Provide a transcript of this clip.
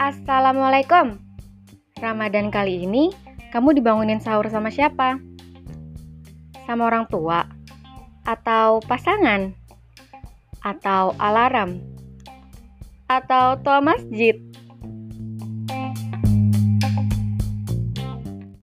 Assalamualaikum. Ramadan kali ini kamu dibangunin sahur sama siapa? Sama orang tua? Atau pasangan? Atau alarm? Atau tua masjid?